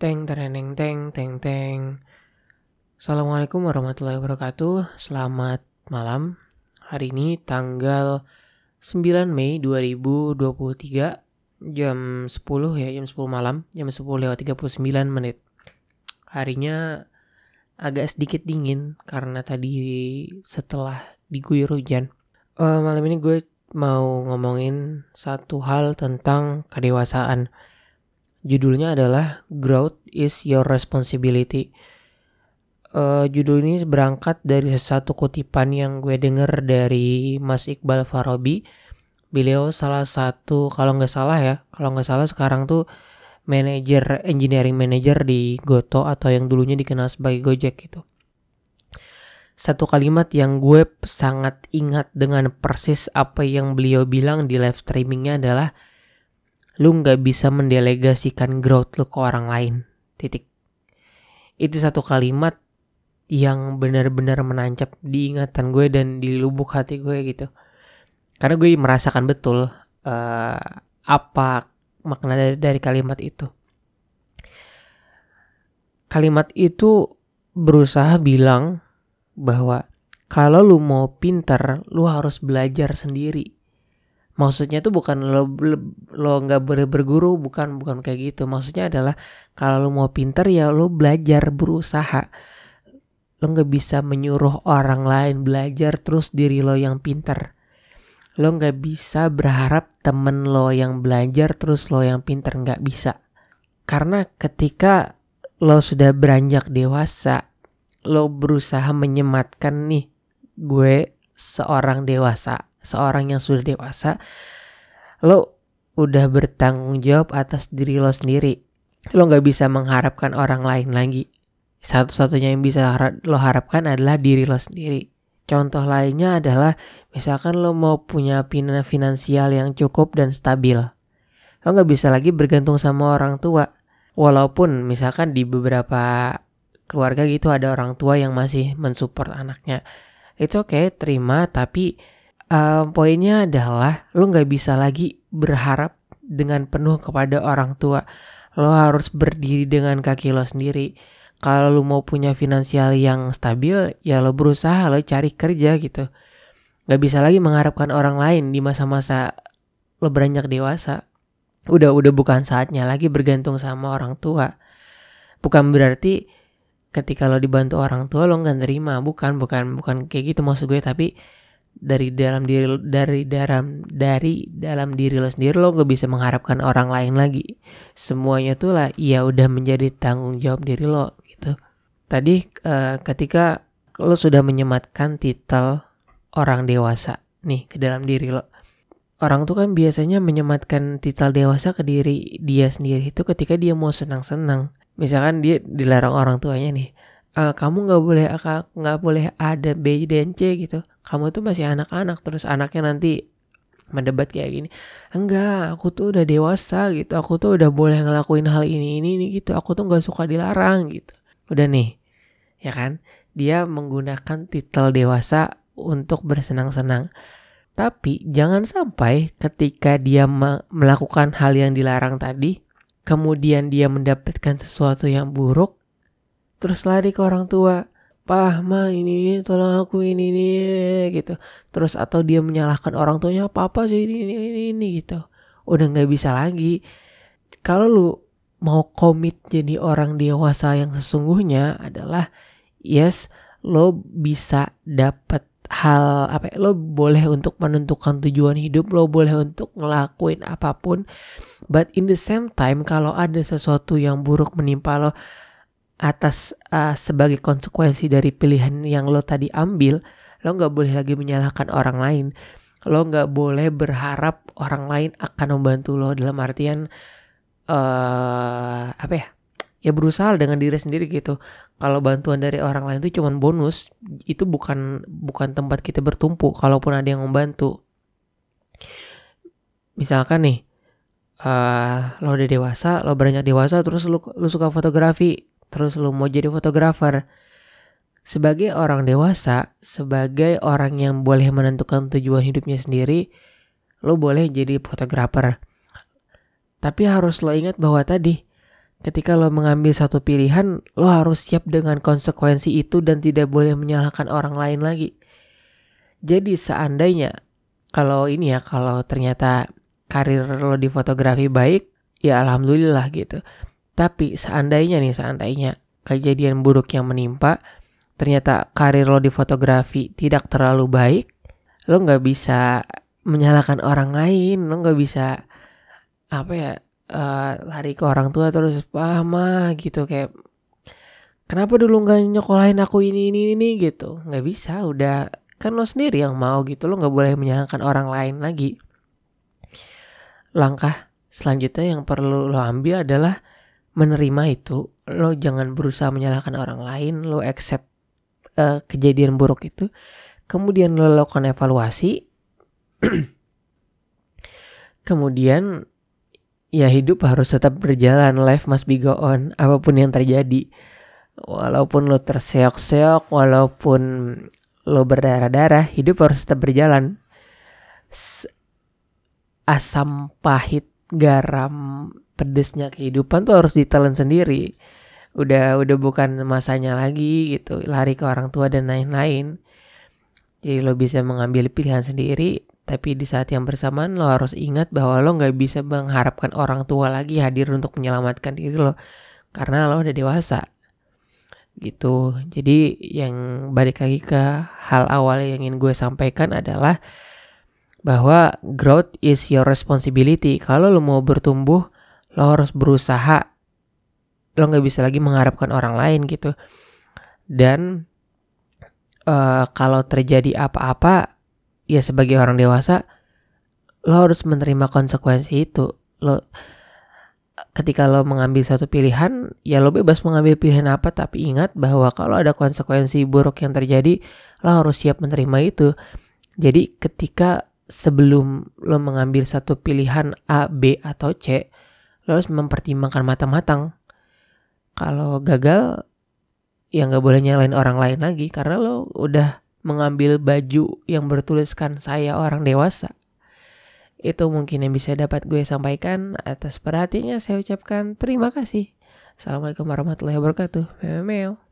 Teng tereneng teng teng teng. Assalamualaikum warahmatullahi wabarakatuh. Selamat malam. Hari ini tanggal 9 Mei 2023 jam 10 ya, jam 10 malam, jam 10 lewat 39 menit. Harinya agak sedikit dingin karena tadi setelah diguyur hujan. Uh, malam ini gue mau ngomongin satu hal tentang kedewasaan. Judulnya adalah Growth is Your Responsibility. Uh, judul ini berangkat dari satu kutipan yang gue denger dari Mas Iqbal Farabi. Beliau salah satu, kalau nggak salah ya, kalau nggak salah sekarang tuh manager engineering manager di Goto atau yang dulunya dikenal sebagai Gojek gitu. Satu kalimat yang gue sangat ingat dengan persis apa yang beliau bilang di live streamingnya adalah lu nggak bisa mendelegasikan growth lu ke orang lain. Titik. Itu satu kalimat yang benar-benar menancap di ingatan gue dan di lubuk hati gue gitu. Karena gue merasakan betul uh, apa makna dari, dari kalimat itu. Kalimat itu berusaha bilang bahwa kalau lu mau pinter lu harus belajar sendiri maksudnya tuh bukan lo lo nggak boleh berguru bukan bukan kayak gitu. Maksudnya adalah kalau lo mau pinter ya lo belajar berusaha. Lo nggak bisa menyuruh orang lain belajar terus diri lo yang pinter. Lo nggak bisa berharap temen lo yang belajar terus lo yang pinter nggak bisa. Karena ketika lo sudah beranjak dewasa lo berusaha menyematkan nih gue seorang dewasa seorang yang sudah dewasa lo udah bertanggung jawab atas diri lo sendiri. Lo nggak bisa mengharapkan orang lain lagi. Satu-satunya yang bisa lo harapkan adalah diri lo sendiri. Contoh lainnya adalah misalkan lo mau punya finansial yang cukup dan stabil lo nggak bisa lagi bergantung sama orang tua. Walaupun misalkan di beberapa keluarga gitu ada orang tua yang masih mensupport anaknya. Itu oke okay, terima tapi um, poinnya adalah lo nggak bisa lagi berharap dengan penuh kepada orang tua. Lo harus berdiri dengan kaki lo sendiri. Kalau lo mau punya finansial yang stabil, ya lo berusaha lo cari kerja gitu. Gak bisa lagi mengharapkan orang lain di masa-masa lo beranjak dewasa. Udah udah bukan saatnya lagi bergantung sama orang tua. Bukan berarti ketika lo dibantu orang tua lo nggak terima, bukan bukan bukan kayak gitu maksud gue tapi dari dalam diri dari dalam dari dalam diri lo sendiri lo gak bisa mengharapkan orang lain lagi. Semuanya tuh lah ya udah menjadi tanggung jawab diri lo gitu. Tadi uh, ketika lo sudah menyematkan titel orang dewasa nih ke dalam diri lo orang tuh kan biasanya menyematkan titel dewasa ke diri dia sendiri itu ketika dia mau senang-senang. Misalkan dia dilarang orang tuanya nih uh, kamu nggak boleh nggak boleh ada B dan C gitu. Kamu tuh masih anak-anak terus anaknya nanti mendebat kayak gini. Enggak aku tuh udah dewasa gitu. Aku tuh udah boleh ngelakuin hal ini ini, ini gitu. Aku tuh nggak suka dilarang gitu. Udah nih ya kan? Dia menggunakan titel dewasa untuk bersenang-senang. Tapi jangan sampai ketika dia melakukan hal yang dilarang tadi kemudian dia mendapatkan sesuatu yang buruk terus lari ke orang tua pah ma ini, ini tolong aku ini ini gitu. Terus atau dia menyalahkan orang tuanya apa apa sih ini ini ini, ini gitu. Udah nggak bisa lagi. Kalau lu mau komit jadi orang dewasa yang sesungguhnya adalah yes lo bisa dapat hal apa ya, lo boleh untuk menentukan tujuan hidup lo boleh untuk ngelakuin apa pun but in the same time kalau ada sesuatu yang buruk menimpa lo atas uh, sebagai konsekuensi dari pilihan yang lo tadi ambil, lo nggak boleh lagi menyalahkan orang lain. Lo nggak boleh berharap orang lain akan membantu lo dalam artian uh, apa ya? Ya berusaha dengan diri sendiri gitu. Kalau bantuan dari orang lain itu cuma bonus, itu bukan bukan tempat kita bertumpu. Kalaupun ada yang membantu, misalkan nih, uh, lo udah dewasa, lo beranjak dewasa, terus lo, lo suka fotografi, terus lu mau jadi fotografer. Sebagai orang dewasa, sebagai orang yang boleh menentukan tujuan hidupnya sendiri, lo boleh jadi fotografer. Tapi harus lo ingat bahwa tadi, ketika lo mengambil satu pilihan, lo harus siap dengan konsekuensi itu dan tidak boleh menyalahkan orang lain lagi. Jadi seandainya kalau ini ya, kalau ternyata karir lo di fotografi baik, ya alhamdulillah gitu. Tapi seandainya nih, seandainya kejadian buruk yang menimpa, ternyata karir lo di fotografi tidak terlalu baik, lo nggak bisa menyalahkan orang lain, lo nggak bisa apa ya uh, lari ke orang tua terus paham gitu kayak kenapa dulu nggak nyokolain aku ini ini ini gitu. Nggak bisa udah kan lo sendiri yang mau gitu lo nggak boleh menyalahkan orang lain lagi. Langkah selanjutnya yang perlu lo ambil adalah menerima itu lo jangan berusaha menyalahkan orang lain lo accept uh, kejadian buruk itu kemudian lo lakukan evaluasi kemudian ya hidup harus tetap berjalan, life must be go on, apa pun yang terjadi. Walaupun lo terseok-seok, walaupun lo berdarah-darah, hidup harus tetap berjalan. Asam pahit, garam, pedesnya kehidupan tuh harus ditelan sendiri. Udah udah bukan masanya lagi gitu, lari ke orang tua dan lain-lain. Jadi lo bisa mengambil pilihan sendiri, tapi di saat yang bersamaan lo harus ingat bahwa lo nggak bisa mengharapkan orang tua lagi hadir untuk menyelamatkan diri lo karena lo udah dewasa gitu. Jadi yang balik lagi ke hal awal yang ingin gue sampaikan adalah bahwa growth is your responsibility. Kalau lo mau bertumbuh, lo harus berusaha. Lo nggak bisa lagi mengharapkan orang lain gitu. Dan uh, kalau terjadi apa-apa, ya sebagai orang dewasa lo harus menerima konsekuensi itu lo ketika lo mengambil satu pilihan ya lo bebas mengambil pilihan apa tapi ingat bahwa kalau ada konsekuensi buruk yang terjadi lo harus siap menerima itu jadi ketika sebelum lo mengambil satu pilihan A B atau C lo harus mempertimbangkan matang-matang kalau gagal ya nggak boleh nyalain orang lain lagi karena lo udah mengambil baju yang bertuliskan saya orang dewasa. Itu mungkin yang bisa dapat gue sampaikan. Atas perhatiannya saya ucapkan terima kasih. Assalamualaikum warahmatullahi wabarakatuh. Meow.